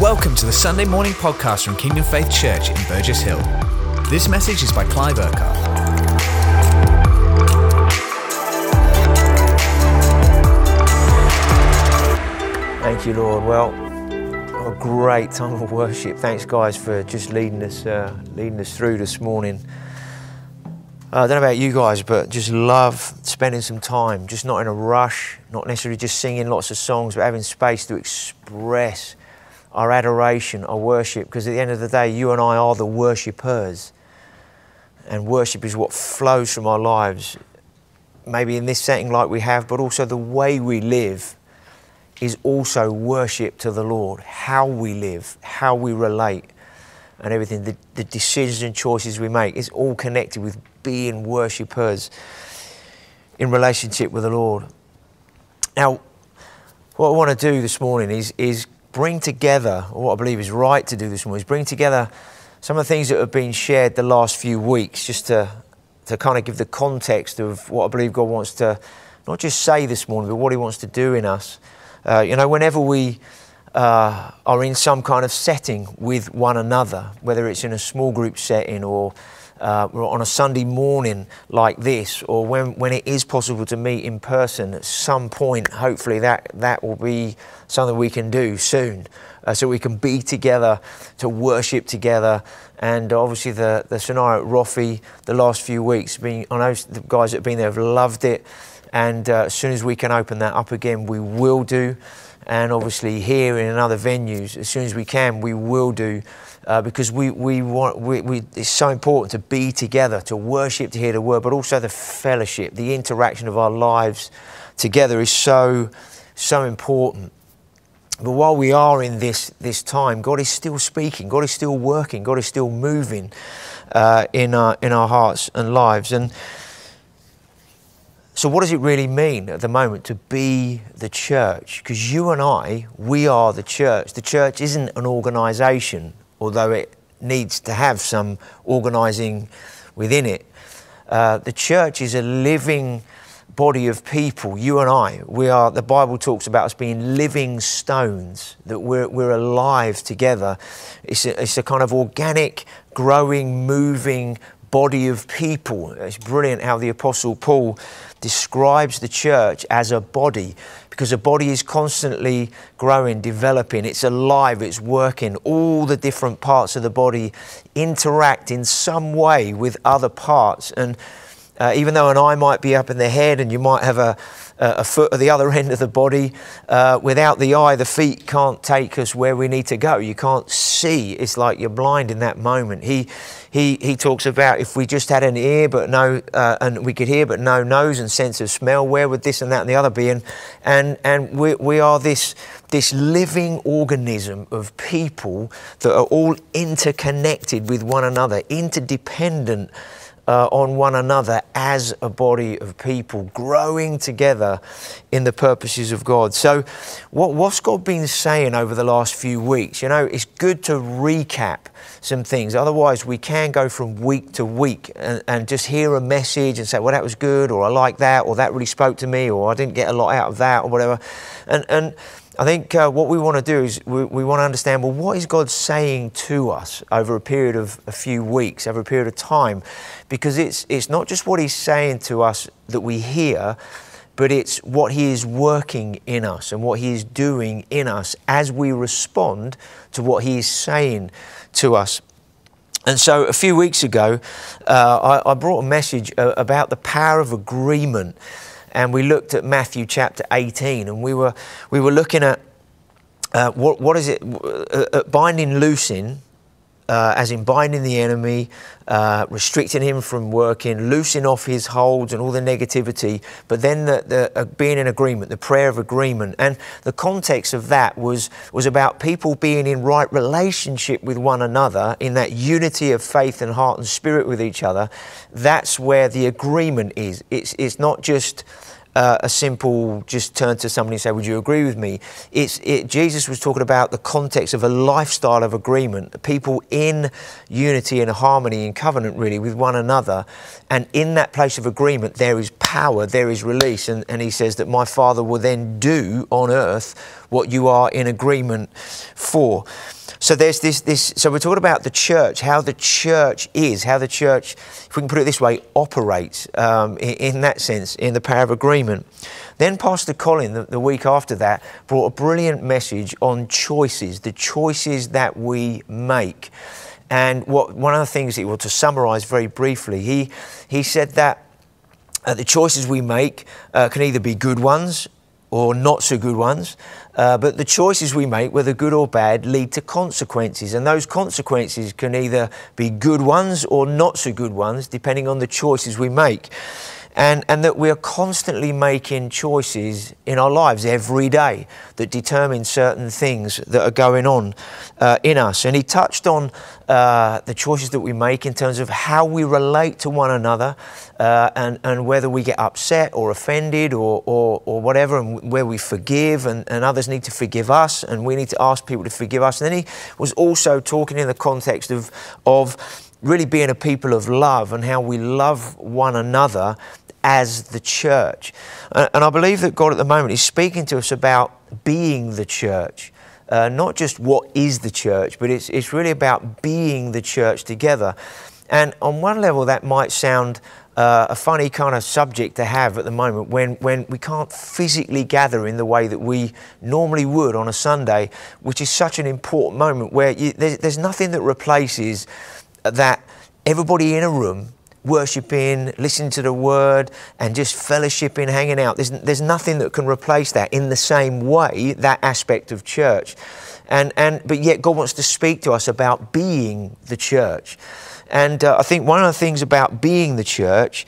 Welcome to the Sunday morning podcast from Kingdom Faith Church in Burgess Hill. This message is by Clive Urquhart. Thank you, Lord. Well, a great time of worship. Thanks, guys, for just leading us, uh, leading us through this morning. Uh, I don't know about you guys, but just love spending some time, just not in a rush, not necessarily just singing lots of songs, but having space to express our adoration, our worship, because at the end of the day, you and I are the worshippers. And worship is what flows from our lives, maybe in this setting like we have, but also the way we live is also worship to the Lord. How we live, how we relate, and everything, the, the decisions and choices we make is all connected with being worshippers in relationship with the Lord. Now, what I want to do this morning is, is bring together, what I believe is right to do this morning, is bring together some of the things that have been shared the last few weeks, just to, to kind of give the context of what I believe God wants to not just say this morning, but what He wants to do in us. Uh, you know, whenever we uh, are in some kind of setting with one another, whether it's in a small group setting or uh, on a Sunday morning like this, or when, when it is possible to meet in person at some point, hopefully that, that will be something we can do soon. Uh, so we can be together, to worship together. And obviously, the, the scenario at Roffey the last few weeks, being, I know the guys that have been there have loved it. And uh, as soon as we can open that up again, we will do. And obviously, here in other venues, as soon as we can, we will do. Uh, because we, we want, we, we, it's so important to be together, to worship, to hear the word, but also the fellowship, the interaction of our lives together is so, so important. But while we are in this, this time, God is still speaking, God is still working, God is still moving uh, in, our, in our hearts and lives. And so, what does it really mean at the moment to be the church? Because you and I, we are the church. The church isn't an organisation, although it needs to have some organising within it. Uh, the church is a living body of people, you and I, we are, the Bible talks about us being living stones, that we're, we're alive together. It's a, it's a kind of organic, growing, moving body of people. It's brilliant how the Apostle Paul describes the church as a body because a body is constantly growing, developing, it's alive, it's working. All the different parts of the body interact in some way with other parts. And uh, even though an eye might be up in the head and you might have a, a foot at the other end of the body, uh, without the eye, the feet can't take us where we need to go. You can't see. It's like you're blind in that moment. He, he, he talks about if we just had an ear but no, uh, and we could hear but no nose and sense of smell, where would this and that and the other be? And, and, and we, we are this, this living organism of people that are all interconnected with one another, interdependent uh, on one another as a body of people, growing together in the purposes of God. So, what, what's God been saying over the last few weeks? You know, it's good to recap some things. Otherwise, we can go from week to week and, and just hear a message and say, well, that was good, or I like that, or that really spoke to me, or I didn't get a lot out of that, or whatever. And, and I think uh, what we want to do is we, we, want to understand well, what is God saying to us over a period of a few weeks, over a period of time? Because it's, it's not just what He's saying to us that we hear, but it's what He is working in us and what He is doing in us as we respond to what He is saying to us. And so a few weeks ago, uh, I, I, brought a message uh, about the power of agreement and we looked at Matthew chapter 18, and we were, we were looking at uh, what, what is it, uh, uh, binding, loosing, uh, as in binding the enemy, uh, restricting him from working, loosing off his holds and all the negativity, but then the, the uh, being in agreement, the prayer of agreement. And the context of that was, was about people being in right relationship with one another, in that unity of faith and heart and spirit with each other. That's where the agreement is. It's, it's not just uh, a simple just turn to somebody and say, Would you agree with me? It's, it, Jesus was talking about the context of a lifestyle of agreement, people in unity and harmony and covenant, really, with one another. And in that place of agreement, there is power, there is release. And, and he says that my Father will then do on earth what you are in agreement for. So there's this, this, so we're talking about the church, how the church is, how the church, if we can put it this way, operates um, in, in, that sense, in the power of agreement. Then Pastor Colin, the, the week after that, brought a brilliant message on choices, the choices that we make. And what, one of the things, he, well, to summarize very briefly, he, he said that uh, the choices we make uh, can either be good ones or not so good ones. Uh, but the choices we make, whether good or bad, lead to consequences. And those consequences can either be good ones or not so good ones, depending on the choices we make and, and that we are constantly making choices in our lives every day that determine certain things that are going on uh, in us. And he touched on uh, the choices that we make in terms of how we relate to one another uh, and, and whether we get upset or offended or, or, or whatever, and where we forgive and, and others need to forgive us and we need to ask people to forgive us. And then he was also talking in the context of, of really being a people of love and how we love one another as the church. And I believe that God at the moment is speaking to us about being the church. Uh, not just what is the church, but it's, it's really about being the church together. And on one level, that might sound uh, a funny kind of subject to have at the moment when, when we can't physically gather in the way that we normally would on a Sunday, which is such an important moment where you, there's, there's nothing that replaces that everybody in a room worshipping, listening to the word, and just fellowshipping, hanging out. There's, there's nothing that can replace that in the same way, that aspect of church. And, and, but yet, God wants to speak to us about being the church. And uh, I think one of the things about being the church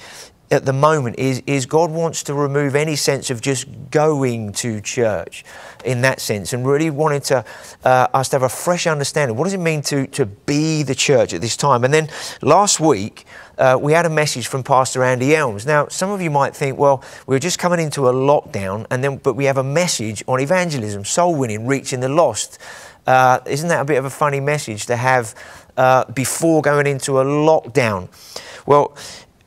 at the moment is, is God wants to remove any sense of just going to church in that sense and really wanting to, uh, us to have a fresh understanding. What does it mean to, to be the church at this time? And then last week, uh, we had a message from Pastor Andy Elms. Now, some of you might think, well, we're just coming into a lockdown, and then but we have a message on evangelism, soul winning, reaching the lost. Uh, isn't that a bit of a funny message to have uh, before going into a lockdown? Well,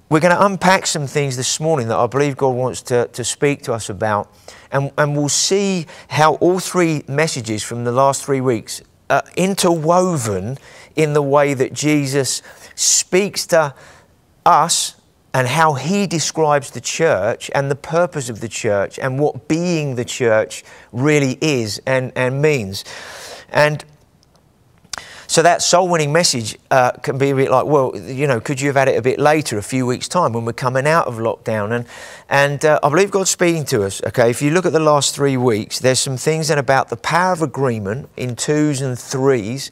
we're going to unpack some things this morning that I believe God wants to, to speak to us about. And, and we'll see how all three messages from the last three weeks are interwoven in the way that Jesus speaks to us and how he describes the church and the purpose of the church and what being the church really is and, and means. And so that soul winning message uh, can be a bit like, well, you know, could you have had it a bit later, a few weeks' time when we're coming out of lockdown? And, and uh, I believe God's speaking to us, okay? If you look at the last three weeks, there's some things then about the power of agreement in twos and threes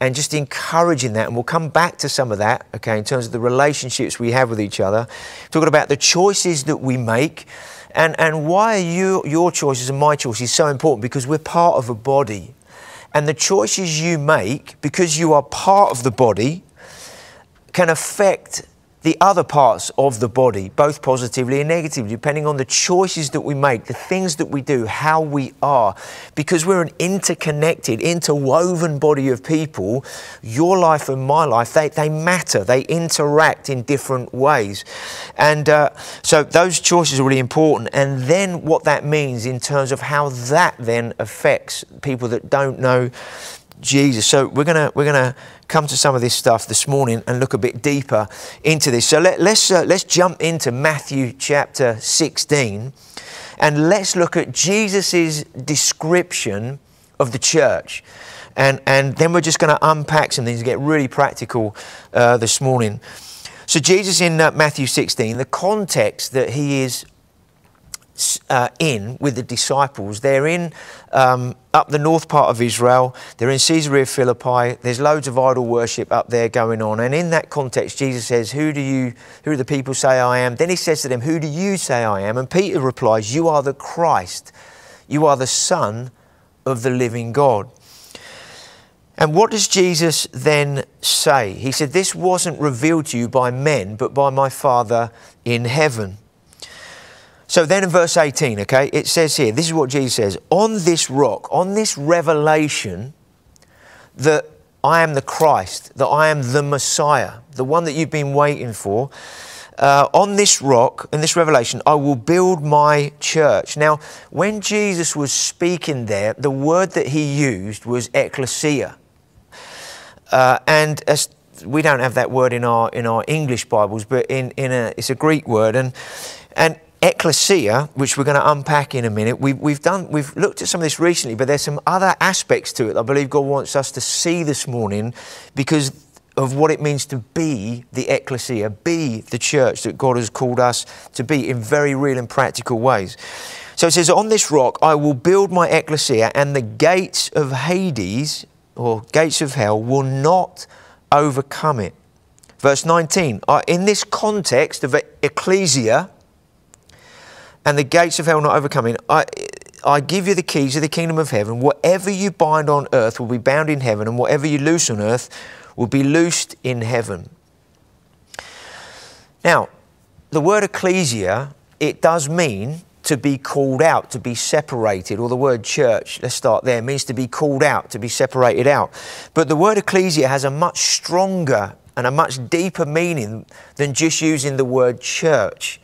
and just encouraging that. And we'll come back to some of that, okay, in terms of the relationships we have with each other. Talking about the choices that we make and, and why are you, your choices and my choices so important? Because we're part of a body. And the choices you make, because you are part of the body, can affect the other parts of the body, both positively and negatively, depending on the choices that we make, the things that we do, how we are. Because we're an interconnected, interwoven body of people, your life and my life, they, they matter. They interact in different ways. And uh, so those choices are really important. And then what that means in terms of how that then affects people that don't know Jesus. So we're gonna we're gonna come to some of this stuff this morning and look a bit deeper into this. So let, us let's, uh, let's jump into Matthew chapter 16, and let's look at Jesus' description of the church. And, and then we're just going to unpack some things and get really practical uh, this morning. So, Jesus in uh, Matthew 16, the context that he is uh, in with the disciples. They're in um, up the north part of Israel. They're in Caesarea Philippi. There's loads of idol worship up there going on. And in that context, Jesus says, "Who do you? Who do the people say I am?" Then he says to them, "Who do you say I am?" And Peter replies, "You are the Christ. You are the Son of the living God." And what does Jesus then say? He said, This wasn't revealed to you by men, but by my Father in heaven. So then in verse 18, okay, it says here, this is what Jesus says On this rock, on this revelation that I am the Christ, that I am the Messiah, the one that you've been waiting for, uh, on this rock, in this revelation, I will build my church. Now, when Jesus was speaking there, the word that he used was ecclesia. Uh, and as we don't have that word in our in our English Bibles, but in, in a it's a Greek word, and and ecclesia, which we're going to unpack in a minute. We've, we've done we've looked at some of this recently, but there's some other aspects to it. I believe God wants us to see this morning, because of what it means to be the ecclesia, be the church that God has called us to be in very real and practical ways. So it says, On this rock I will build my ecclesia, and the gates of Hades, or gates of hell, will not overcome it. Verse 19, uh, in this context of ecclesia and the gates of hell not overcoming, I, I give you the keys of the kingdom of heaven. Whatever you bind on earth will be bound in heaven, and whatever you loose on earth will be loosed in heaven. Now, the word ecclesia, it does mean to be called out, to be separated, or the word church, let's start there, means to be called out, to be separated out. But the word ecclesia has a much stronger and a much deeper meaning than just using the word church.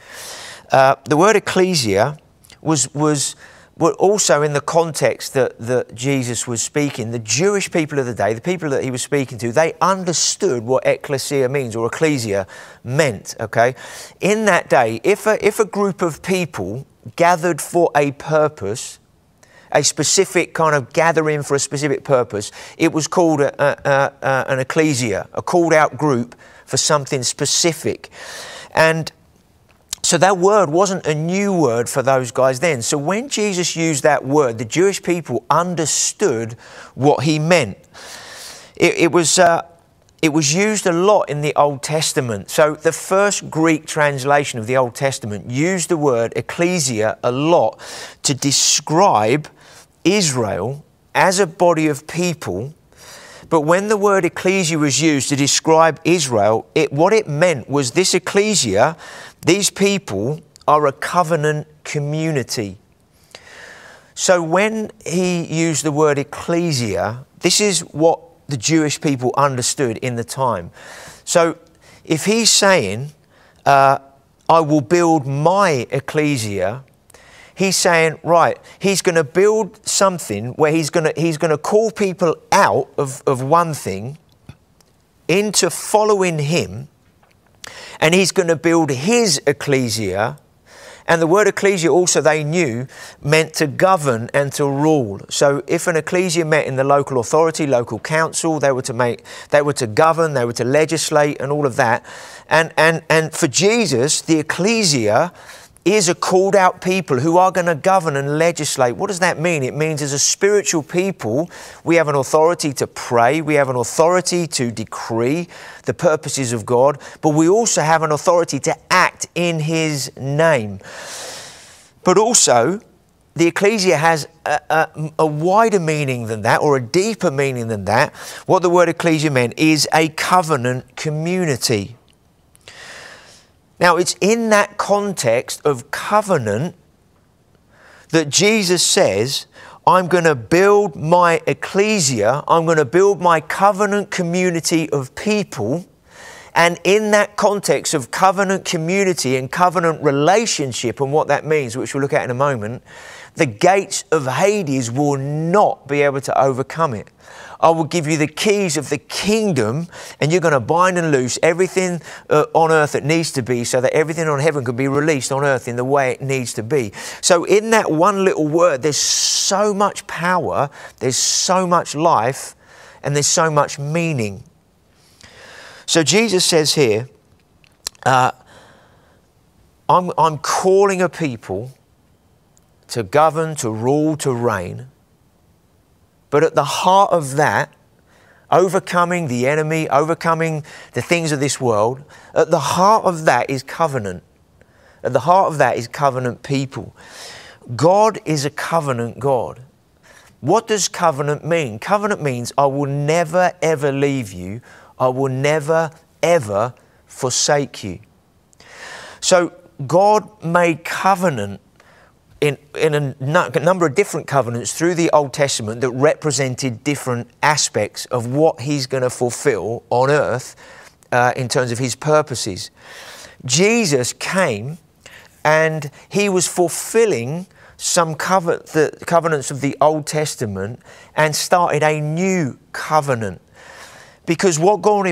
Uh, the word ecclesia was, was also in the context that, that Jesus was speaking, the Jewish people of the day, the people that he was speaking to, they understood what ecclesia means or ecclesia meant, okay? In that day, if a, if a group of people gathered for a purpose, a specific kind of gathering for a specific purpose, it was called a, a, a, an ecclesia, a called out group for something specific. And so that word wasn't a new word for those guys then. So when Jesus used that word, the Jewish people understood what he meant. It, it was. Uh, it was used a lot in the Old Testament. So, the first Greek translation of the Old Testament used the word ecclesia a lot to describe Israel as a body of people. But when the word ecclesia was used to describe Israel, it, what it meant was this ecclesia these people are a covenant community. So when he used the word ecclesia, this is what the Jewish people understood in the time. So if he's saying, uh, I will build my ecclesia, he's saying, right, he's going to build something where he's going to, he's going to call people out of, of one thing into following him and he's going to build his ecclesia. And the word ecclesia also they knew meant to govern and to rule. So if an ecclesia met in the local authority, local council, they were to make, they were to govern, they were to legislate and all of that. And, and, and for Jesus, the ecclesia is a called out people who are going to govern and legislate. What does that mean? It means as a spiritual people, we have an authority to pray, we have an authority to decree the purposes of God, but we also have an authority to act in His name. But also, the ecclesia has a, a, a, wider meaning than that, or a deeper meaning than that. What the word ecclesia meant is a covenant community. Now, it's in that context of covenant that Jesus says, I'm going to build my ecclesia, I'm going to build my covenant community of people. And in that context of covenant community and covenant relationship and what that means, which we'll look at in a moment, the gates of Hades will not be able to overcome it. I will give you the keys of the kingdom, and you're going to bind and loose everything uh, on earth that needs to be so that everything on heaven can be released on earth in the way it needs to be. So, in that one little word, there's so much power, there's so much life, and there's so much meaning. So, Jesus says here, uh, I'm, I'm calling a people to govern, to rule, to reign but at the heart of that, overcoming the enemy, overcoming the things of this world, at the heart of that is covenant. At the heart of that is covenant people. God is a covenant God. What does covenant mean? Covenant means I will never ever leave you, I will never ever forsake you. So God made covenant in, in number of different covenants through the Old Testament that represented different aspects of what He's going to fulfill on earth uh, in terms of His purposes. Jesus came and He was fulfilling some the covenants of the Old Testament and started a new covenant. Because what God,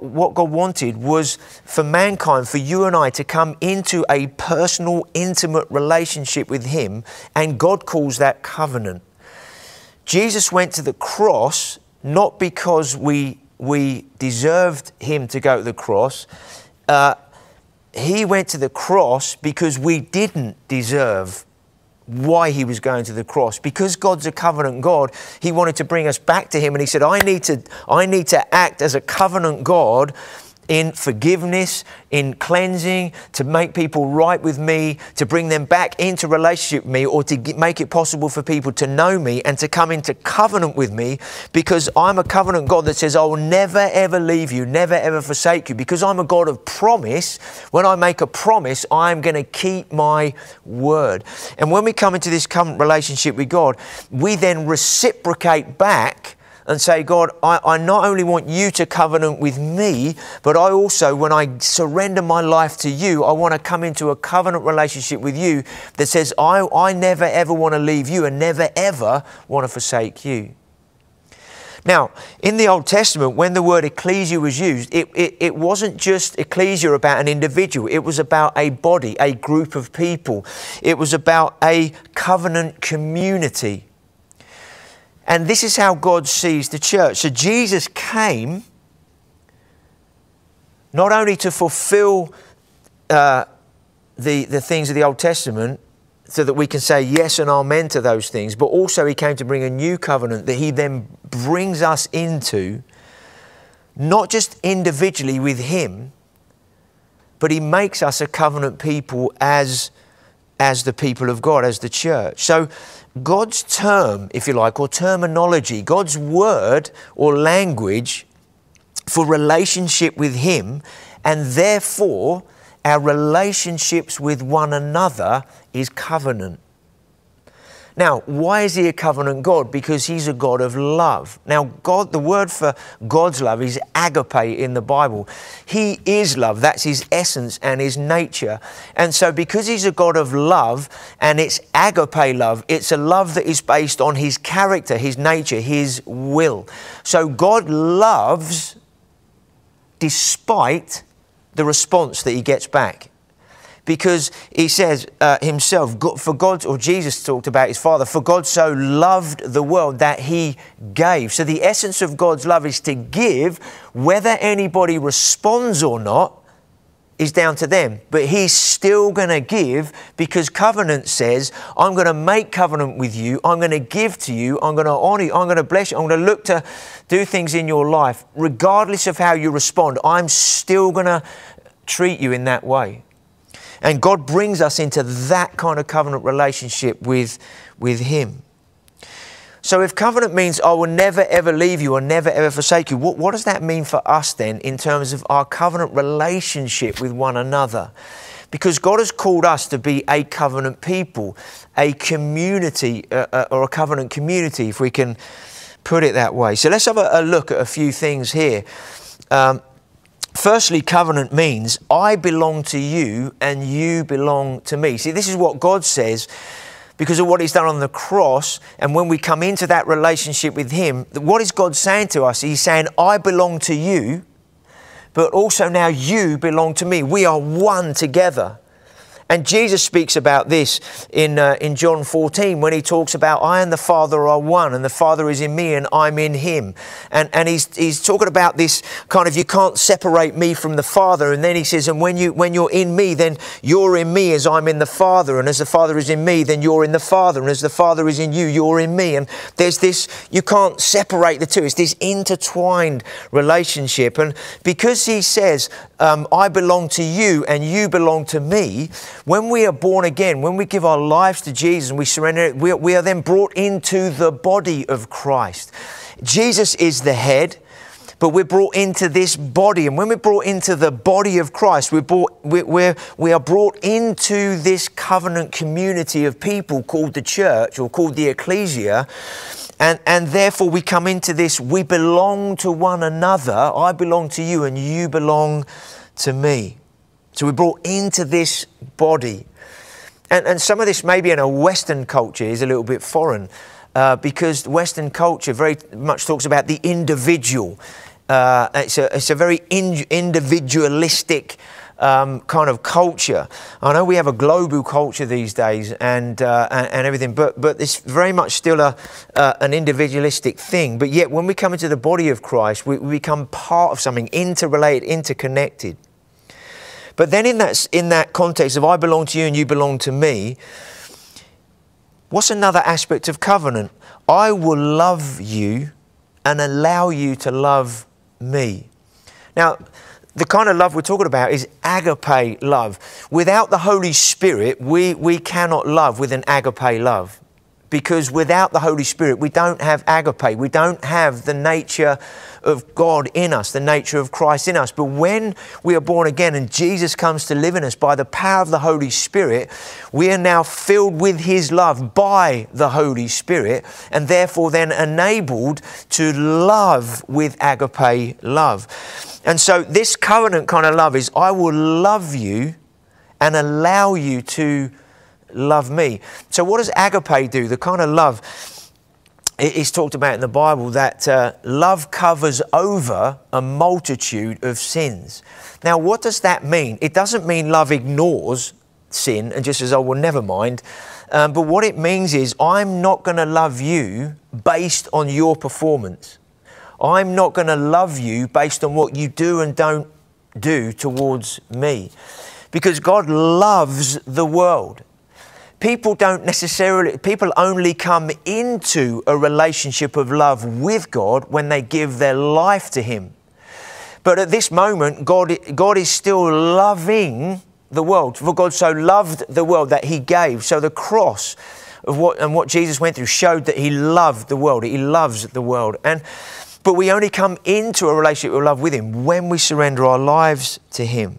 what God wanted was for mankind, for you and I to come into a personal, intimate relationship with Him, and God calls that covenant. Jesus went to the cross not because we, we deserved Him to go to the cross. Uh, he went to the cross because we didn't deserve why he was going to the cross. Because God's a covenant God, he wanted to bring us back to him and he said, I need to, I need to act as a covenant God in forgiveness, in cleansing, to make people right with me, to bring them back into relationship with me, or to make it possible for people to know me and to come into covenant with me because I'm a covenant God that says, I will never ever leave you, never ever forsake you. Because I'm a God of promise, when I make a promise, I'm going to keep my word. And when we come into this covenant relationship with God, we then reciprocate back and say, God, I, I not only want you to covenant with me, but I also, when I surrender my life to you, I want to come into a covenant relationship with you that says, I, I never ever want to leave you and never ever want to forsake you. Now, in the Old Testament, when the word ecclesia was used, it, it, it, wasn't just ecclesia about an individual, it was about a body, a group of people. It was about a covenant community. And this is how God sees the church. So Jesus came not only to fulfill uh, the, the things of the Old Testament so that we can say yes and amen to those things, but also he came to bring a new covenant that he then brings us into, not just individually with him, but he makes us a covenant people as, as the people of God, as the church. So God's term, if you like, or terminology, God's word or language for relationship with Him, and therefore our relationships with one another is covenant. Now, why is he a covenant God? Because he's a God of love. Now, God, the word for God's love is agape in the Bible. He is love. That's his essence and his nature. And so, because he's a God of love and it's agape love, it's a love that is based on his character, his nature, his will. So, God loves despite the response that he gets back because he says uh, himself, for God, or Jesus talked about his Father, for God so loved the world that he gave. So the essence of God's love is to give, whether anybody responds or not. Is down to them, but he's still going to give because covenant says, I'm going to make covenant with you, I'm going to give to you, I'm going to honor you, I'm going to bless you, I'm going to look to do things in your life. Regardless of how you respond, I'm still going to treat you in that way. And God brings us into that kind of covenant relationship with, with Him. So, if covenant means I will never ever leave you or never ever forsake you, what, what does that mean for us then in terms of our covenant relationship with one another? Because God has called us to be a covenant people, a community, uh, uh, or a covenant community, if we can put it that way. So, let's have a, a look at a few things here. Um, Firstly, covenant means I belong to you and you belong to me. See, this is what God says because of what He's done on the cross. And when we come into that relationship with Him, what is God saying to us? He's saying, I belong to you, but also now you belong to me. We are one together. And Jesus speaks about this in, uh, in John 14 when he talks about, I and the Father are one, and the Father is in me, and I'm in him. And, and he's, he's talking about this kind of, you can't separate me from the Father. And then he says, and when, you, when you're in me, then you're in me as I'm in the Father. And as the Father is in me, then you're in the Father. And as the Father is in you, you're in me. And there's this, you can't separate the two. It's this intertwined relationship. And because he says, um, I belong to you and you belong to me, when we are born again, when we give our lives to Jesus and we surrender it, we, we are then brought into the body of Christ. Jesus is the head, but we're brought into this body. And when we're brought into the body of Christ, we're brought, we're, we are brought into this covenant community of people called the church or called the ecclesia. And, and therefore, we come into this, we belong to one another. I belong to you, and you belong to me. So we're brought into this body. And, and some of this, maybe in a Western culture, is a little bit foreign uh, because Western culture very much talks about the individual. Uh, it's, a, it's a very in, individualistic um, kind of culture. I know we have a global culture these days and, uh, and, and, everything, but, but it's very much still a, uh, an individualistic thing. But yet, when we come into the body of Christ, we, we become part of something interrelated, interconnected. But then, in that, in that context of I belong to you and you belong to me, what's another aspect of covenant? I will love you and allow you to love me. Now, the kind of love we're talking about is agape love. Without the Holy Spirit, we, we cannot love with an agape love. Because without the Holy Spirit, we don't have agape. We don't have the nature of God in us, the nature of Christ in us. But when we are born again and Jesus comes to live in us by the power of the Holy Spirit, we are now filled with His love by the Holy Spirit and therefore then enabled to love with agape love. And so, this covenant kind of love is I will love you and allow you to love me. So, what does agape do? The kind of love is talked about in the Bible that uh, love covers over a multitude of sins. Now, what does that mean? It doesn't mean love ignores sin and just says, oh, well, never mind. Um, but what it means is, I'm not going to love you based on your performance. I'm not going to love you based on what you do and don't do towards me. Because God loves the world. People don't necessarily, people only come into a relationship of love with God when they give their life to Him. But at this moment, God, God is still loving the world. For God so loved the world that He gave. So the cross of what, and what Jesus went through showed that He loved the world. He loves the world. And but we only come into a relationship of love with Him when we surrender our lives to Him.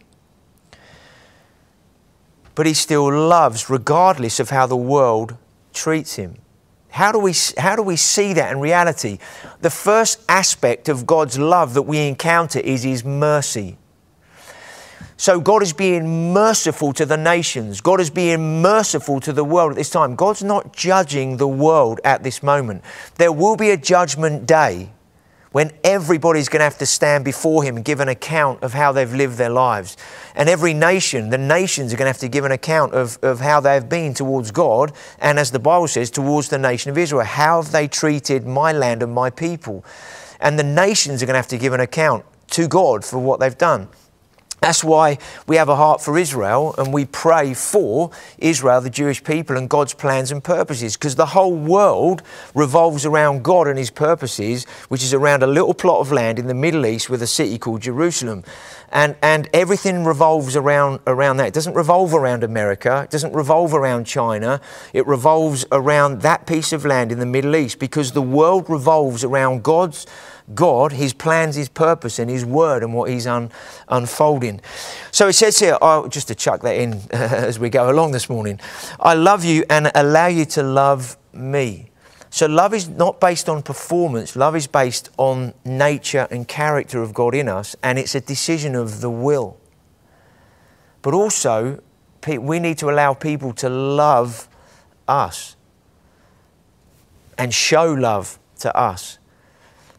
But He still loves regardless of how the world treats Him. How do, we, how do we see that in reality? The first aspect of God's love that we encounter is His mercy. So God is being merciful to the nations. God is being merciful to the world at this time. God's not judging the world at this moment. There will be a judgment day when everybody's going to have to stand before him and give an account of how they've lived their lives. And every nation, the nations are going to have to give an account of, of how they've been towards God, and as the Bible says, towards the nation of Israel. How have they treated my land and my people? And the nations are going to have to give an account to God for what they've done. That's why we have a heart for Israel and we pray for Israel, the Jewish people, and God's plans and purposes. Because the whole world revolves around God and His purposes, which is around a little plot of land in the Middle East with a city called Jerusalem. And, and everything revolves around, around that. It doesn't revolve around America, it doesn't revolve around China, it revolves around that piece of land in the Middle East because the world revolves around God's God, His plans, His purpose, and His word and what He's un, unfolding. So it says here, oh, just to chuck that in as we go along this morning I love you and allow you to love me. So love is not based on performance, love is based on nature and character of God in us, and it's a decision of the will. But also, we need to allow people to love us and show love to us.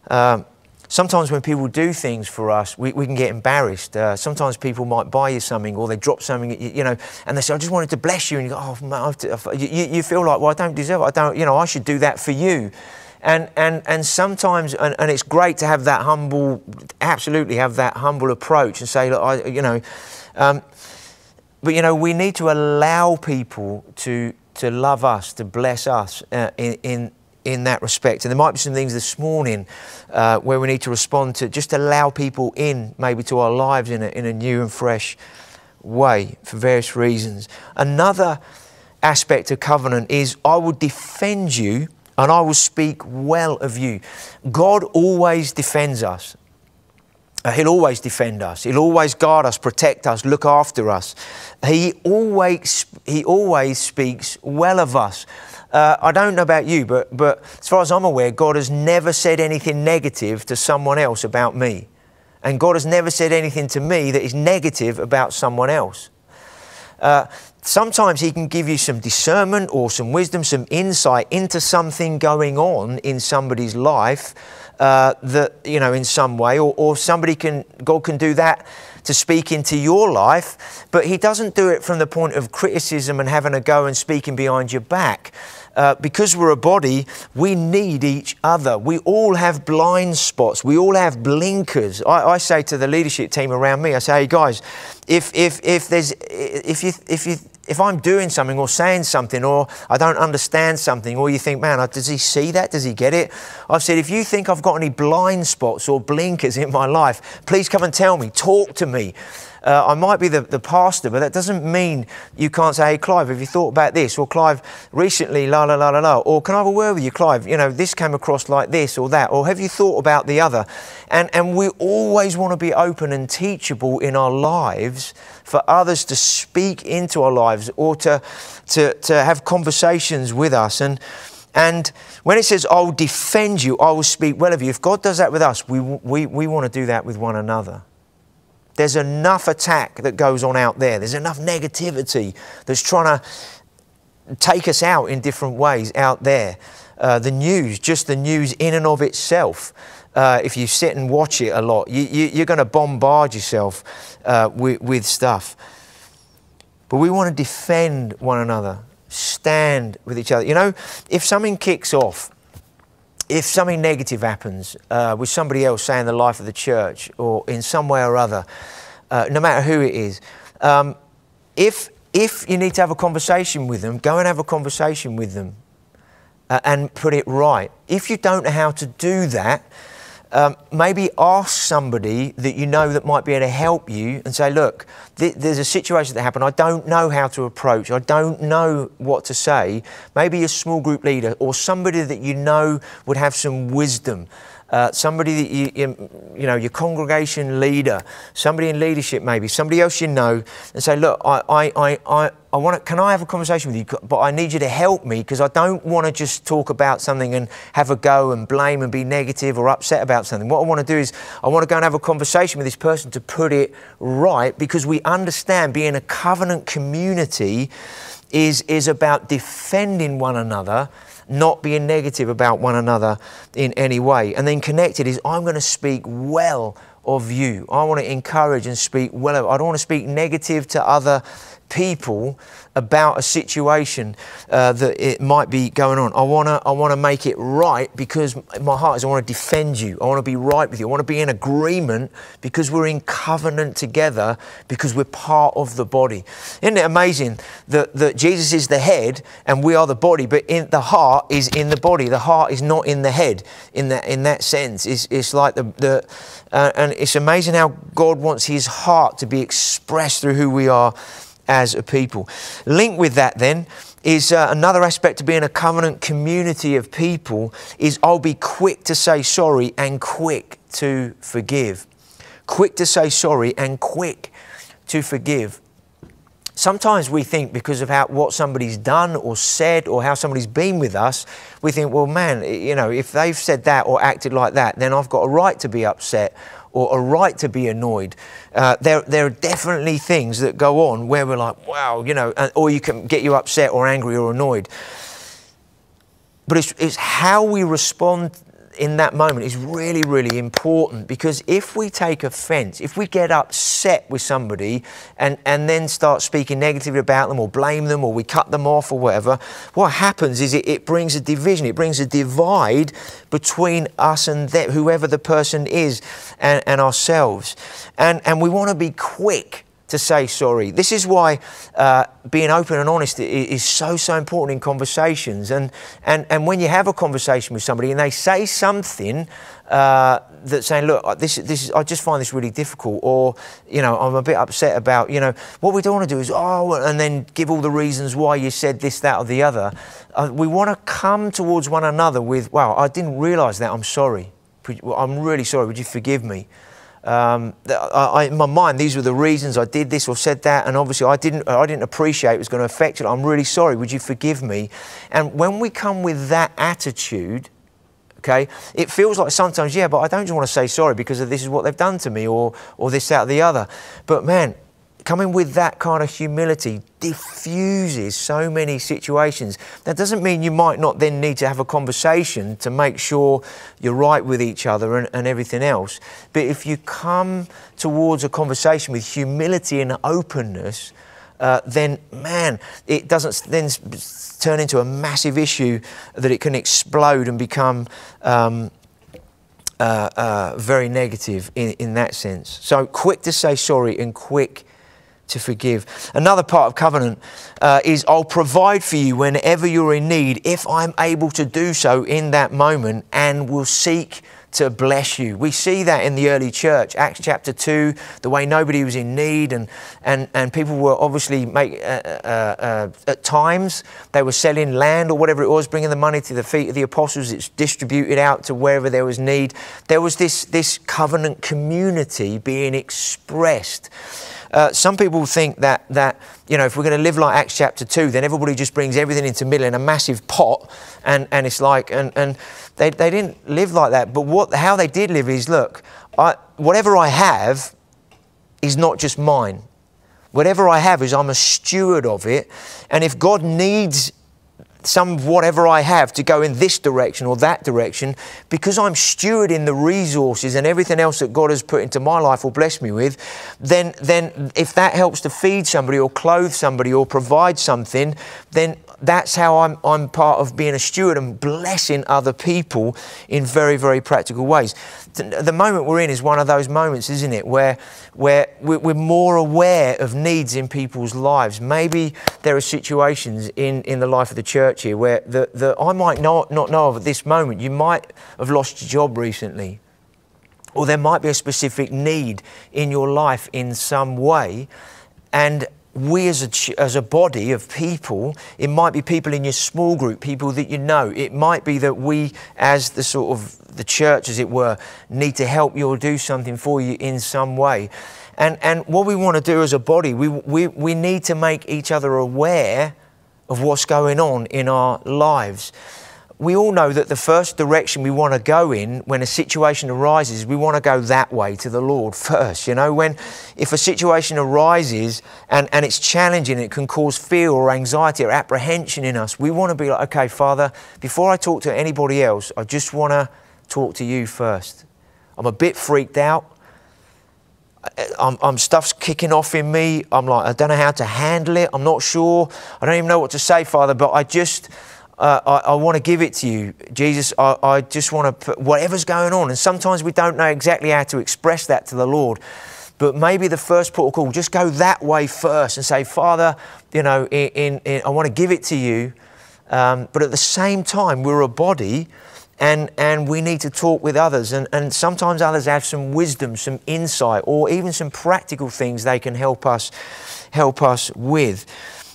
Um, sometimes when people do things for us, we, we can get embarrassed. Uh, sometimes people might buy you something or they drop something, you, know, and they say, I just wanted to bless you. And you go, oh, man, you, you feel like, well, I don't deserve it. I don't, you know, I should do that for you. And, and, and sometimes, and, and it's great to have that humble, absolutely have that humble approach and say, look, I, you know, um, but you know, we need to allow people to, to love us, to bless us uh, in, in, in that respect. And there might be some things this morning uh, where we need to respond to, just allow people in maybe to our lives in a, in a new and fresh way for various reasons. Another aspect of covenant is I will defend you and I will speak well of you. God always defends us. Uh, he'll always defend us. He'll always guard us, protect us, look after us. He always, he always speaks well of us. Uh, I don't know about you, but, but as far as I'm aware, God has never said anything negative to someone else about me. And God has never said anything to me that is negative about someone else. Uh, sometimes He can give you some discernment or some wisdom, some insight into something going on in somebody's life uh, that, you know, in some way, or, or somebody can, God can do that to speak into your life, but He doesn't do it from the point of criticism and having a go and speaking behind your back. Uh, because we're a body, we need each other. We all have blind spots. We all have blinkers. I, I, say to the leadership team around me, I say, hey guys, if, if, if, there's, if, you, if you if I'm doing something or saying something or I don't understand something or you think, man, does he see that? Does he get it? I've said, if you think I've got any blind spots or blinkers in my life, please come and tell me, talk to me. Uh, I might be the, the pastor, but that doesn't mean you can't say, hey, Clive, have you thought about this? Or Clive, recently, la, la, la, la, la. Or can I have a word with you, Clive? You know, this came across like this or that. Or have you thought about the other? And, and we always want to be open and teachable in our lives for others to speak into our lives or to, to, to have conversations with us. And, and when it says, I'll defend you, I will speak well of you, if God does that with us, we, we, we want to do that with one another. There's enough attack that goes on out there. There's enough negativity that's trying to take us out in different ways out there. Uh, the news, just the news in and of itself, uh, if you sit and watch it a lot, you, are you, going to bombard yourself uh, with, with stuff. But we want to defend one another, stand with each other. You know, if something kicks off, if something negative happens uh, with somebody else, say in the life of the church or in some way or other, uh, no matter who it is, um, if, if you need to have a conversation with them, go and have a conversation with them uh, and put it right. If you don't know how to do that, um, maybe ask somebody that you know that might be able to help you and say, look, th- there's a situation that happened. I don't know how to approach. I don't know what to say. Maybe a small group leader or somebody that you know would have some wisdom uh, somebody that you, you, you, know, your congregation leader, somebody in leadership maybe, somebody else you know, and say, look, I, I, I, I, I want to, can I have a conversation with you? But I need you to help me because I don't want to just talk about something and have a go and blame and be negative or upset about something. What I want to do is I want to go and have a conversation with this person to put it right because we understand being a covenant community is, is about defending one another not being negative about one another in any way. And then connected is I'm going to speak well of you. I want to encourage and speak well of I don't want to speak negative to other people about a situation uh, that it might be going on. I want to I want to make it right because my heart is I want to defend you. I want to be right with you. I want to be in agreement because we're in covenant together because we're part of the body. Isn't it amazing that, that Jesus is the head and we are the body, but in the heart is in the body. The heart is not in the head in that in that sense. It's, it's like the, the uh, and it's amazing how God wants his heart to be expressed through who we are as a people. Linked with that, then, is uh, another aspect to being a covenant community of people is I'll be quick to say sorry and quick to forgive. Quick to say sorry and quick to forgive. Sometimes we think because of how what somebody's done or said or how somebody's been with us, we think, well, man, you know, if they've said that or acted like that, then I've got a right to be upset or a right to be annoyed. Uh, there, there are definitely things that go on where we're like, wow, you know, or you can get you upset or angry or annoyed. But it's, it's how we respond in that moment is really, really important because if we take offense, if we get upset with somebody and, and then start speaking negatively about them or blame them or we cut them off or whatever, what happens is it, it brings a division, it brings a divide between us and them, whoever the person is and, and ourselves. And, and we want to be quick to say sorry. This is why uh, being open and honest is so, so important in conversations. And, and, and when you have a conversation with somebody and they say something uh, that's saying, look, this, this is, I just find this really difficult, or, you know, I'm a bit upset about, you know, what we don't want to do is, oh, and then give all the reasons why you said this, that, or the other. Uh, we want to come towards one another with, wow, I didn't realize that, I'm sorry. I'm really sorry, would you forgive me? Um, I, in my mind, these were the reasons I did this or said that, and obviously I didn't, I didn't appreciate it was going to affect you. I'm really sorry. Would you forgive me? And when we come with that attitude, okay, it feels like sometimes, yeah, but I don't just want to say sorry because of this is what they've done to me or, or this, that, or the other. But man, coming with that kind of humility diffuses so many situations. That doesn't mean you might not then need to have a conversation to make sure you're right with each other and, and everything else. But if you come towards a conversation with humility and openness, uh, then man, it doesn't then turn into a massive issue that it can explode and become. Um, uh, uh, very negative in, in that sense. So quick to say sorry and quick to forgive. Another part of covenant uh, is I'll provide for you whenever you're in need if I'm able to do so in that moment and will seek to bless you. We see that in the early church, Acts chapter 2, the way nobody was in need and, and, and people were obviously make, uh, uh, uh, at times they were selling land or whatever it was, bringing the money to the feet of the apostles. It's distributed out to wherever there was need. There was this, this covenant community being expressed. Uh, some people think that, that, you know, if we're going to live like Acts chapter 2, then everybody just brings everything into middle in a massive pot. And, and it's like, and, and they, they didn't live like that. But what, how they did live is look, I, whatever I have is not just mine. Whatever I have is I'm a steward of it. And if God needs some whatever I have to go in this direction or that direction, because I'm stewarding the resources and everything else that God has put into my life or blessed me with, then, then if that helps to feed somebody or clothe somebody or provide something, then that's how I'm, I'm part of being a steward and blessing other people in very, very practical ways. The moment we're in is one of those moments, isn't it, where, where we're more aware of needs in people's lives. Maybe there are situations in, in the life of the church here where the, the, I might not, not know of at this moment. You might have lost your job recently, or there might be a specific need in your life in some way. And we as a, as a body of people, it might be people in your small group, people that you know. It might be that we, as the sort of the church, as it were, need to help you or do something for you in some way. And, and what we want to do as a body, we, we, we need to make each other aware of what's going on in our lives we all know that the first direction we want to go in when a situation arises, we want to go that way to the Lord first. You know, when if a situation arises and, and it's challenging, it can cause fear or anxiety or apprehension in us, we want to be like, okay, Father, before I talk to anybody else, I just want to talk to you first. I'm a bit freaked out. I'm, I'm, stuff's kicking off in me. I'm like, I don't know how to handle it. I'm not sure. I don't even know what to say, Father, but I just uh, I, I want to give it to you. Jesus, I, I just want to put whatever's going on. And sometimes we don't know exactly how to express that to the Lord. But maybe the first port of call, just go that way first and say, Father, you know, in, in, in I want to give it to you. Um, but at the same time, we're a body and, and we need to talk with others. And, and sometimes others have some wisdom, some insight, or even some practical things they can help us, help us with.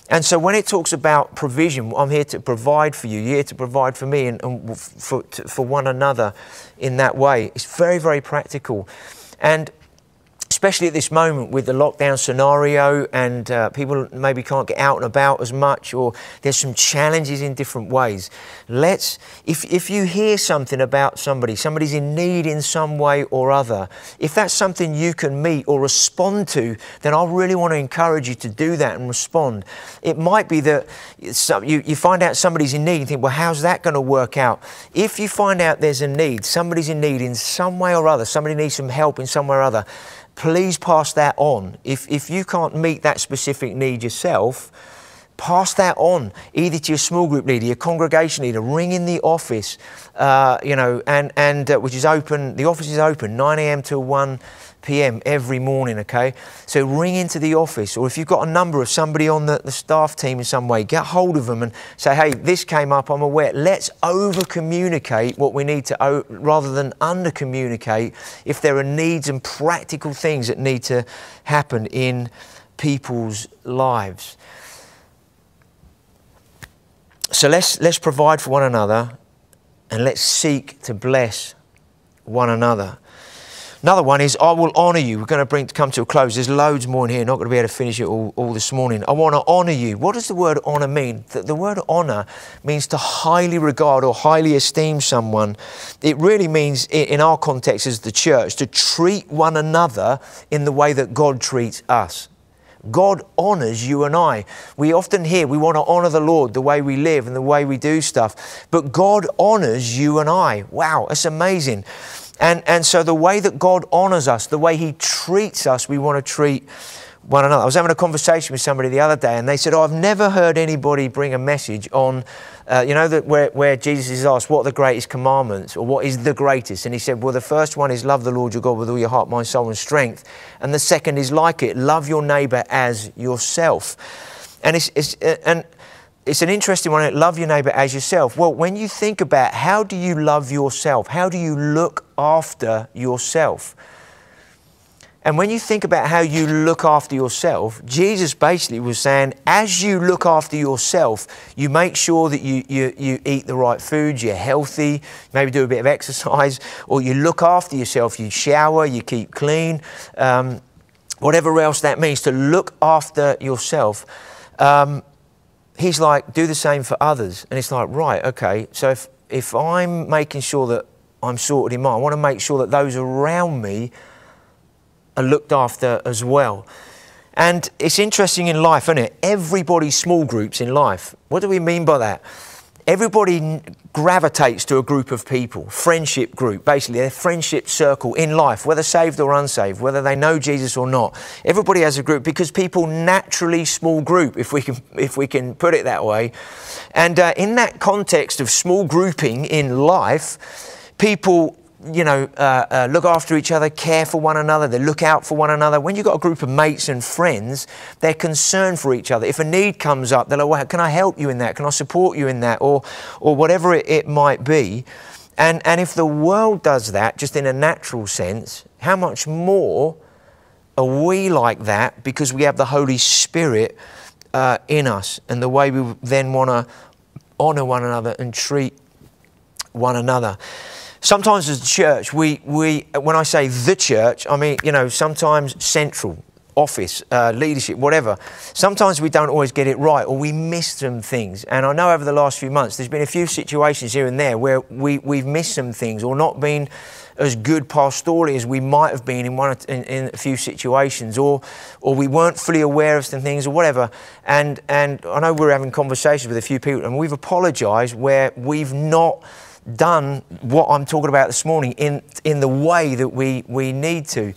And so when it talks about provision, I'm here to provide for you, you're here to provide for me and, and for, for one another in that way. It's very, very practical. And especially at this moment with the lockdown scenario and uh, people maybe can't get out and about as much or there's some challenges in different ways. Let's if, if you hear something about somebody somebody's in need in some way or other if that's something you can meet or respond to then i really want to encourage you to do that and respond. It might be that you, you find out somebody's in need and think well how's that going to work out? If you find out there's a need somebody's in need in some way or other somebody needs some help in some way or other please pass that on. If, if you can't meet that specific need yourself, pass that on either to your small group leader, your congregation leader, ring in the office, uh, you know, and, and uh, which is open, the office is open 9 a.m. till 1 p.m. every morning, okay? So ring into the office, or if you've got a number of somebody on the, the staff team in some way, get hold of them and say, hey, this came up, I'm aware. Let's over communicate what we need to, rather than under communicate if there are needs and practical things that need to happen in people's lives. So let's, let's provide for one another and let's seek to bless one another. Another one is, I will honour you. We're going to bring to come to a close. There's loads more in here. Not going to be able to finish it all, all this morning. I want to honour you. What does the word honour mean? The, the word honour means to highly regard or highly esteem someone. It really means, in our context as the church, to treat one another in the way that God treats us. God honours you and I. We often hear we want to honour the Lord the way we live and the way we do stuff, but God honours you and I. Wow, that's amazing. And, and so the way that God honours us, the way He treats us, we want to treat one another. I was having a conversation with somebody the other day, and they said, "Oh, I've never heard anybody bring a message on, uh, you know, that where, where Jesus is asked what are the greatest commandments or what is the greatest, and he said, well, the first one is love the Lord your God with all your heart, mind, soul, and strength, and the second is like it, love your neighbour as yourself." And it's, it's uh, and it's an interesting one. Love your neighbour as yourself. Well, when you think about how do you love yourself, how do you look after yourself? And when you think about how you look after yourself, Jesus basically was saying, as you look after yourself, you make sure that you, you, you eat the right foods, you're healthy, maybe do a bit of exercise, or you look after yourself, you shower, you keep clean, um, whatever else that means, to look after yourself. Um, he's like, do the same for others. And it's like, right, okay, so if, if I'm making sure that I'm sorted in mind, I want to make sure that those around me are looked after as well. And it's interesting in life, isn't it? Everybody's small groups in life. What do we mean by that? Everybody gravitates to a group of people, friendship group, basically their friendship circle in life, whether saved or unsaved, whether they know Jesus or not. Everybody has a group because people naturally small group, if we can, if we can put it that way. And uh, in that context of small grouping in life, people you know, uh, uh, look after each other, care for one another, they look out for one another. When you've got a group of mates and friends, they're concerned for each other. If a need comes up, they're like, well, can I help you in that? Can I support you in that? Or, or whatever it, it might be. And, and if the world does that, just in a natural sense, how much more are we like that because we have the Holy Spirit uh, in us and the way we then want to honour one another and treat one another sometimes as a church, we, we, when I say the church, I mean, you know, sometimes central, office, uh, leadership, whatever, sometimes we don't always get it right or we miss some things. And I know over the last few months, there's been a few situations here and there where we, we've missed some things or not been as good pastorally as we might have been in one in, in, a few situations, or or we weren't fully aware of some things, or whatever. And and I know we're having conversations with a few people, and we've apologised where we've not done what I'm talking about this morning in, in the way that we, we need to.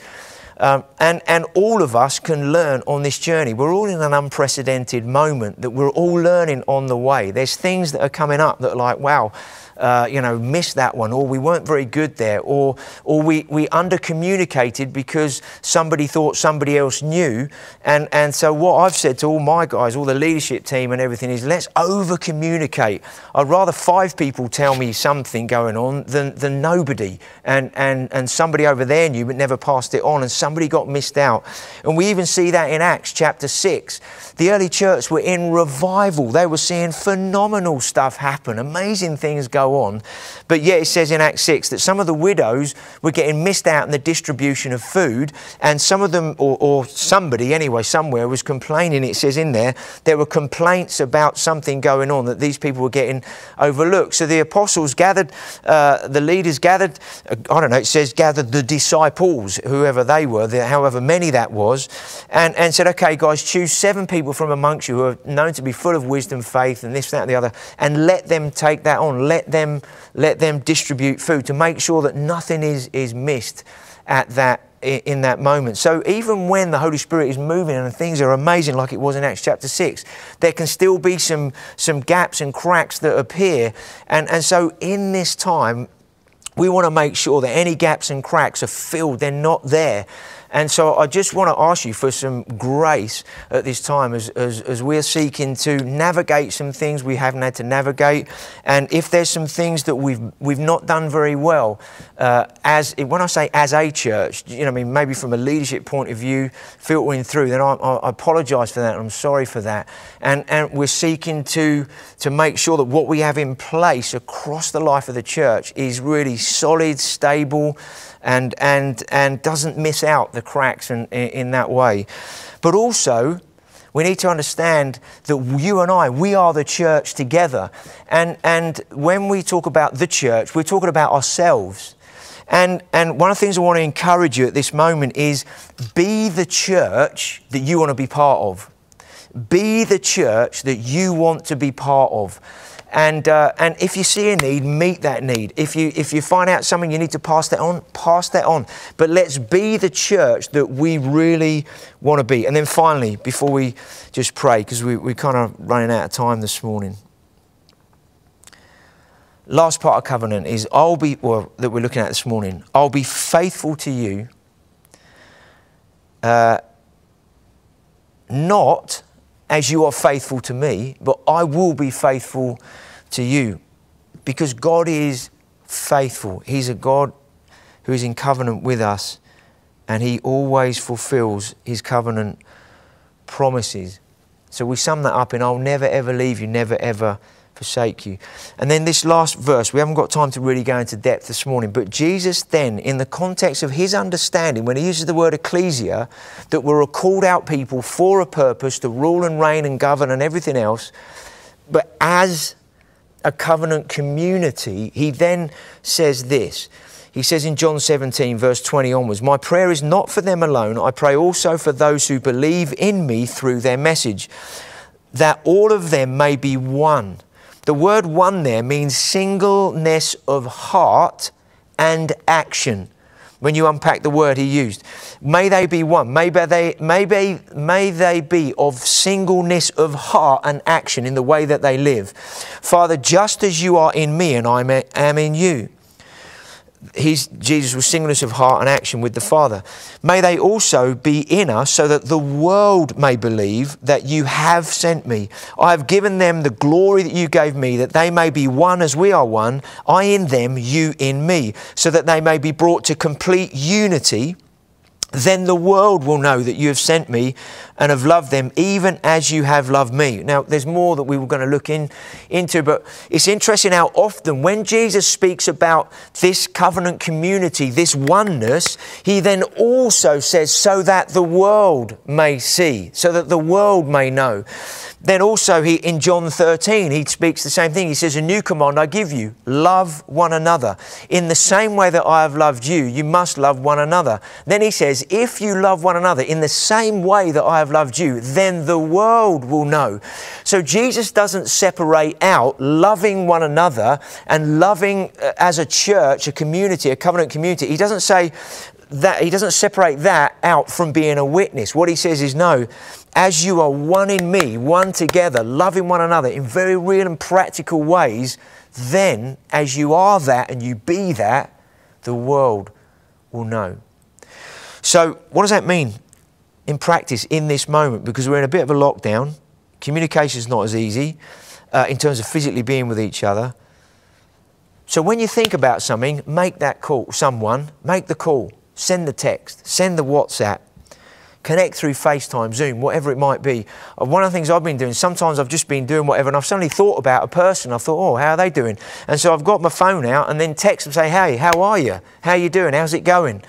Um, and, and all of us can learn on this journey. We're all in an unprecedented moment that we're all learning on the way. There's things that are coming up that are like, wow, uh, you know, missed that one, or we weren't very good there, or, or we, we under communicated because somebody thought somebody else knew. And, and so, what I've said to all my guys, all the leadership team and everything is let's over communicate. I'd rather five people tell me something going on than, than nobody. And, and, and somebody over there knew but never passed it on, and somebody got missed out. And we even see that in Acts chapter 6. The early church were in revival, they were seeing phenomenal stuff happen, amazing things go on. But yet it says in Acts 6 that some of the widows were getting missed out in the distribution of food, and some of them, or, or somebody anyway, somewhere was complaining. It says in there, there were complaints about something going on that these people were getting overlooked. So the apostles gathered, uh, the leaders gathered, uh, I don't know, it says gathered the disciples, whoever they were, the, however many that was, and, and said, okay, guys, choose seven people from amongst you who are known to be full of wisdom, faith, and this, that, and the other, and let them take that on. Let them them, let them distribute food to make sure that nothing is, is missed at that in that moment. So even when the Holy Spirit is moving and things are amazing like it was in Acts chapter 6, there can still be some, some gaps and cracks that appear. And, and so in this time, we want to make sure that any gaps and cracks are filled, they're not there. And so I just want to ask you for some grace at this time as, as, as we're seeking to navigate some things we haven't had to navigate. And if there's some things that we've, we've not done very well, uh, as when I say as a church, you know, I mean, maybe from a leadership point of view, filtering through, then I, I apologize for that I'm sorry for that. And, and we're seeking to, to make sure that what we have in place across the life of the church is really solid, stable, and, and, and doesn't miss out the cracks in, in, in that way. But also, we need to understand that you and I, we are the church together. And, and when we talk about the church, we're talking about ourselves. And, and one of the things I want to encourage you at this moment is be the church that you want to be part of. Be the church that you want to be part of. And, uh, and if you see a need, meet that need. If you, if you find out something you need to pass that on, pass that on. But let's be the church that we really want to be. And then finally, before we just pray, because we, we're kind of running out of time this morning. Last part of covenant is I'll be, well, that we're looking at this morning, I'll be faithful to you, uh, not as you are faithful to me, but I will be faithful to you. Because God is faithful. He's a God who is in covenant with us, and He always fulfills His covenant promises. So we sum that up in I'll never ever leave you, never ever forsake you. And then this last verse, we haven't got time to really go into depth this morning, but Jesus then, in the context of his understanding, when he uses the word ecclesia, that we're a called out people for a purpose to rule and reign and govern and everything else, but as a covenant community, he then says this. He says in John 17, verse 20 onwards, My prayer is not for them alone, I pray also for those who believe in me through their message, that all of them may be one the word one there means singleness of heart and action. When you unpack the word he used, may they be one. Maybe they, maybe, may they be of singleness of heart and action in the way that they live. Father, just as you are in me and I am in you he's, Jesus was singleness of heart and action with the Father. May they also be in us so that the world may believe that you have sent me. I have given them the glory that you gave me, that they may be one as we are one, I in them, you in me, so that they may be brought to complete unity then the world will know that you have sent me and have loved them even as you have loved me. Now, there's more that we were going to look in, into, but it's interesting how often when Jesus speaks about this covenant community, this oneness, he then also says, so that the world may see, so that the world may know. Then also he in John 13 he speaks the same thing. He says, "A new command I give you: love one another. In the same way that I have loved you, you must love one another." Then he says, "If you love one another in the same way that I have loved you, then the world will know." So Jesus doesn't separate out loving one another and loving uh, as a church, a community, a covenant community. He doesn't say that he doesn't separate that out from being a witness. What he says is no, as you are one in me, one together, loving one another in very real and practical ways, then as you are that and you be that, the world will know. So, what does that mean in practice in this moment? Because we're in a bit of a lockdown, communication is not as easy uh, in terms of physically being with each other. So, when you think about something, make that call. Someone, make the call, send the text, send the WhatsApp, connect through FaceTime, Zoom, whatever it might be. Uh, one of the things I've been doing, sometimes I've just been doing whatever, and I've suddenly thought about a person. I thought, oh, how are they doing? And so I've got my phone out and then text them, say, hey, how are you? How are you doing? How's it going?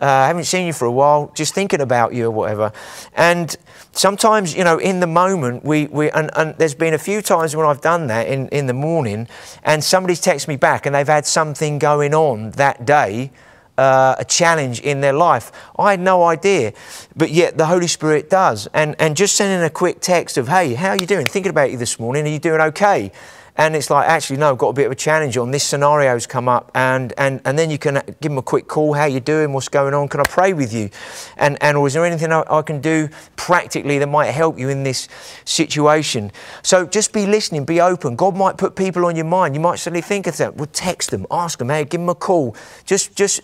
Uh, I haven't seen you for a while, just thinking about you or whatever. And sometimes, you know, in the moment, we, we and, and there's been a few times when I've done that in, in the morning, and somebody's texted me back and they've had something going on that day uh, a challenge in their life. I had no idea, but yet the Holy Spirit does. And, and just sending a quick text of, hey, how are you doing? Thinking about you this morning. Are you doing okay? And it's like, actually, no, I've got a bit of a challenge on. This scenario's come up. And, and, and then you can give them a quick call. How you doing? What's going on? Can I pray with you? And, and or is there anything I, I can do practically that might help you in this situation? So just be listening, be open. God might put people on your mind. You might suddenly think of that. Well, text them, ask them, hey, give them a call. Just, just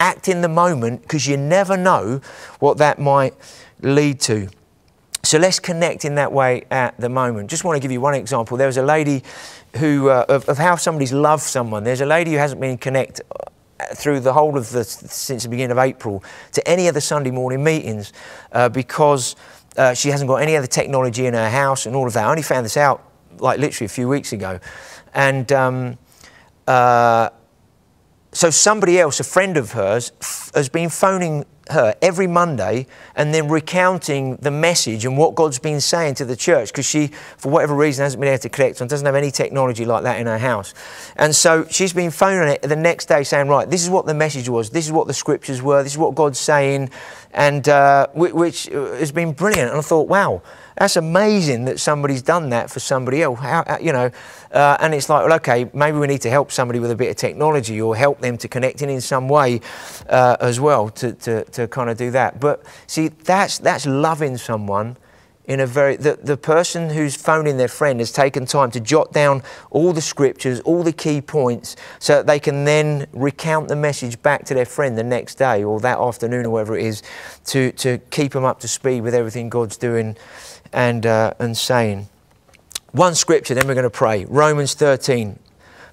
act in the moment because you never know what that might lead to. So let's connect in that way at the moment. Just want to give you one example. There was a lady who, uh, of, of, how somebody's loved someone. There's a lady who hasn't been connected uh, through the whole of the, since the beginning of April to any of the Sunday morning meetings uh, because uh, she hasn't got any other technology in her house and all of that. I only found this out like literally a few weeks ago. And um, uh, so somebody else, a friend of hers, f- has been phoning her every Monday and then recounting the message and what God's been saying to the church because she, for whatever reason, hasn't been able to connect and doesn't have any technology like that in her house. And so she's been phoning it the next day saying, Right, this is what the message was, this is what the scriptures were, this is what God's saying, and uh, which has been brilliant. And I thought, wow that's amazing that somebody's done that for somebody else. How, you know, uh, and it's like, well, okay, maybe we need to help somebody with a bit of technology or help them to connect in in some way uh, as well to, to, to kind of do that. But see, that's, that's loving someone in a very the, the person who's phoning their friend has taken time to jot down all the scriptures all the key points so that they can then recount the message back to their friend the next day or that afternoon or whatever it is to, to keep them up to speed with everything god's doing and, uh, and saying. One scripture, then we're going to pray. Romans 13,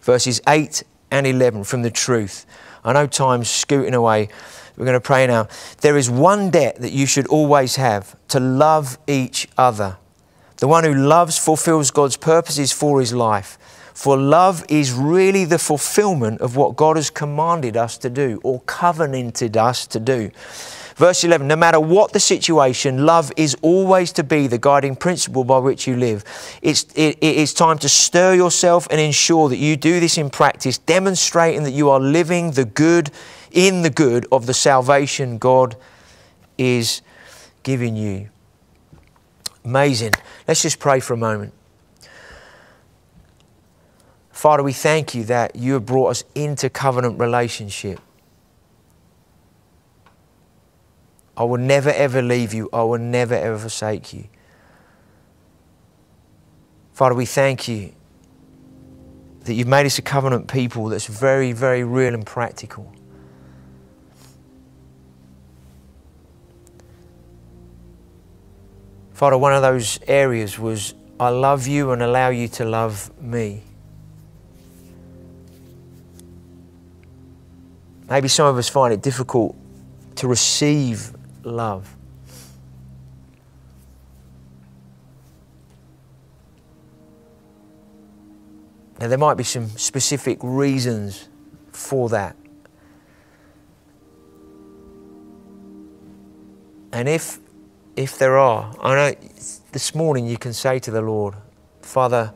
verses 8 and 11 from the truth. I know time's scooting away. We're going to pray now. There is one debt that you should always have to love each other. The one who loves fulfills God's purposes for his life. For love is really the fulfillment of what God has commanded us to do or covenanted us to do. Verse 11 No matter what the situation, love is always to be the guiding principle by which you live. It's, it, it is time to stir yourself and ensure that you do this in practice, demonstrating that you are living the good in the good of the salvation God is giving you. Amazing. Let's just pray for a moment. Father, we thank you that you have brought us into covenant relationship. I will never ever leave you. I will never ever forsake you. Father, we thank you that you've made us a covenant people that's very, very real and practical. Father, one of those areas was I love you and allow you to love me. Maybe some of us find it difficult to receive love. Now, there might be some specific reasons for that. And if, if there are, I know this morning you can say to the Lord, Father,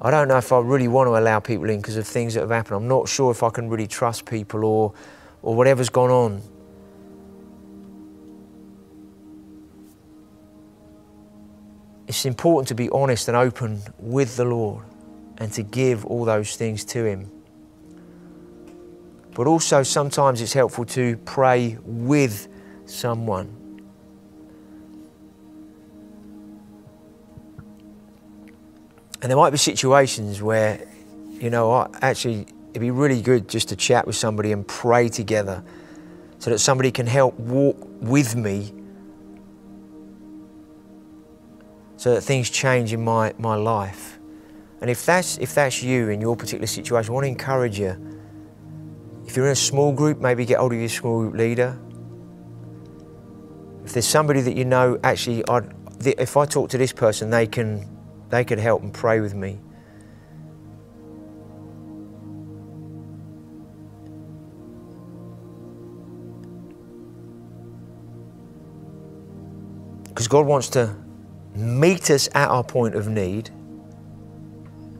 I don't know if I really want to allow people in because of things that have happened. I'm not sure if I can really trust people or, or whatever's gone on. It's important to be honest and open with the Lord and to give all those things to Him. But also, sometimes it's helpful to pray with someone. And there might be situations where, you know, actually, it'd be really good just to chat with somebody and pray together so that somebody can help walk with me so that things change in my, my life. And if that's, if that's you in your particular situation, I want to encourage you. If you're in a small group, maybe get hold of your small group leader. If there's somebody that you know, actually, I'd, if I talk to this person, they can, they could help and pray with me. Because God wants to meet us at our point of need,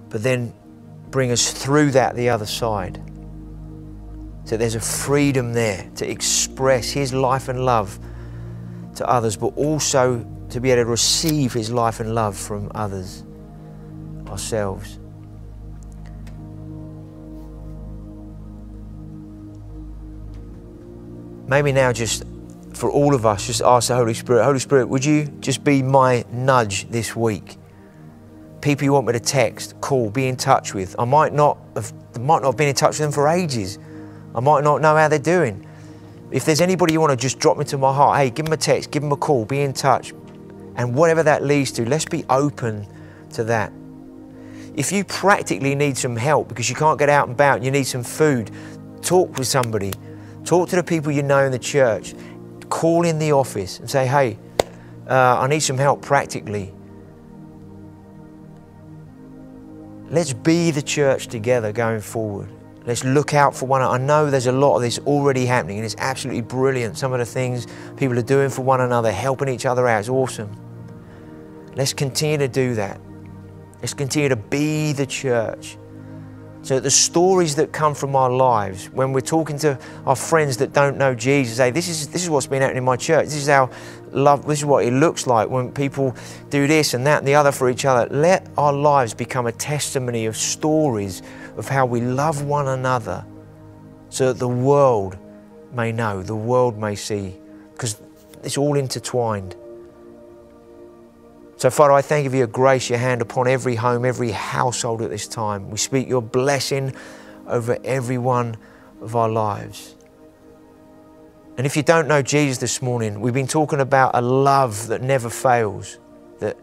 but then bring us through that the other side. So there's a freedom there to express His life and love to others, but also to be able to receive His life and love from others, ourselves. Maybe now just for all of us, just ask the Holy Spirit, Holy Spirit, would you just be my nudge this week? People you want me to text, call, be in touch with. I might not have might not have been in touch with them for ages. I might not know how they're doing. If there's anybody you want to just drop into my heart, hey, give them a text, give them a call, be in touch. And whatever that leads to, let's be open to that. If you practically need some help because you can't get out and about, and you need some food, talk with somebody. Talk to the people you know in the church. Call in the office and say, hey, uh, I need some help practically. Let's be the church together going forward. Let's look out for one another. I know there's a lot of this already happening and it's absolutely brilliant. Some of the things people are doing for one another, helping each other out, is awesome. Let's continue to do that. Let's continue to be the church. So the stories that come from our lives, when we're talking to our friends that don't know Jesus, say, this is, this is what's been happening in my church. This is how love, this is what it looks like when people do this and that and the other for each other. Let our lives become a testimony of stories of how we love one another so that the world may know, the world may see, because it's all intertwined. So, Father, I thank you for your grace, your hand upon every home, every household at this time. We speak your blessing over every one of our lives. And if you don't know Jesus this morning, we've been talking about a love that never fails, that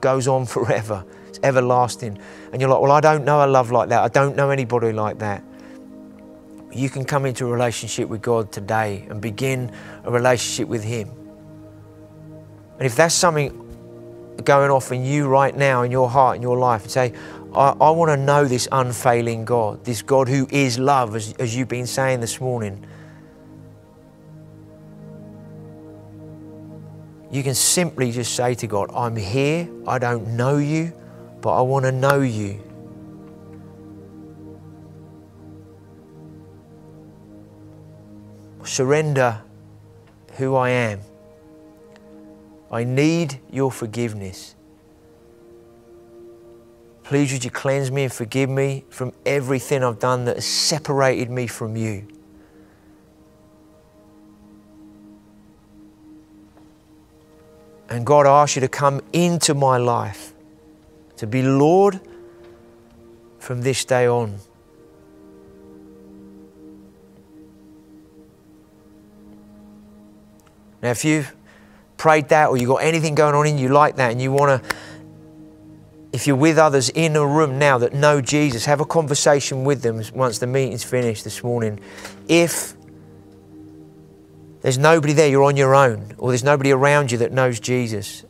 goes on forever, it's everlasting. And you're like, well, I don't know a love like that. I don't know anybody like that. You can come into a relationship with God today and begin a relationship with Him. And if that's something going off in you right now, in your heart, in your life, and say, I, I want to know this unfailing God, this God who is love, as, as you've been saying this morning. You can simply just say to God, I'm here, I don't know you, but I want to know you. Surrender who I am. I need your forgiveness. Please, would you cleanse me and forgive me from everything I've done that has separated me from you? And God, I ask you to come into my life, to be Lord from this day on. Now, if you've prayed that or you've got anything going on in you like that and you want to, if you're with others in a room now that know Jesus, have a conversation with them once the meeting's finished this morning. If there's nobody there, you're on your own, or there's nobody around you that knows Jesus.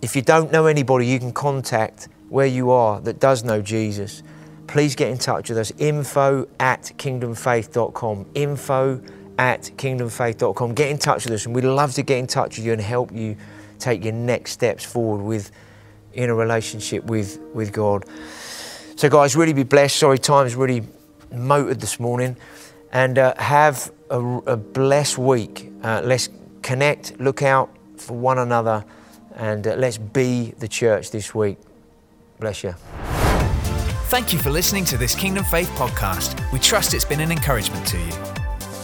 If you don't know anybody, you can contact where you are that does know Jesus. Please get in touch with us. Info at kingdomfaith.com. Info at kingdomfaith.com. Get in touch with us, and we'd love to get in touch with you and help you take your next steps forward with in a relationship with, with God. So, guys, really be blessed. Sorry, time's really motored this morning. And uh, have a, a, blessed week. Uh, let's connect, look out for one another, and uh, let's be the church this week. Bless you. Thank you for listening to this Kingdom Faith podcast. We trust it's been an encouragement to you.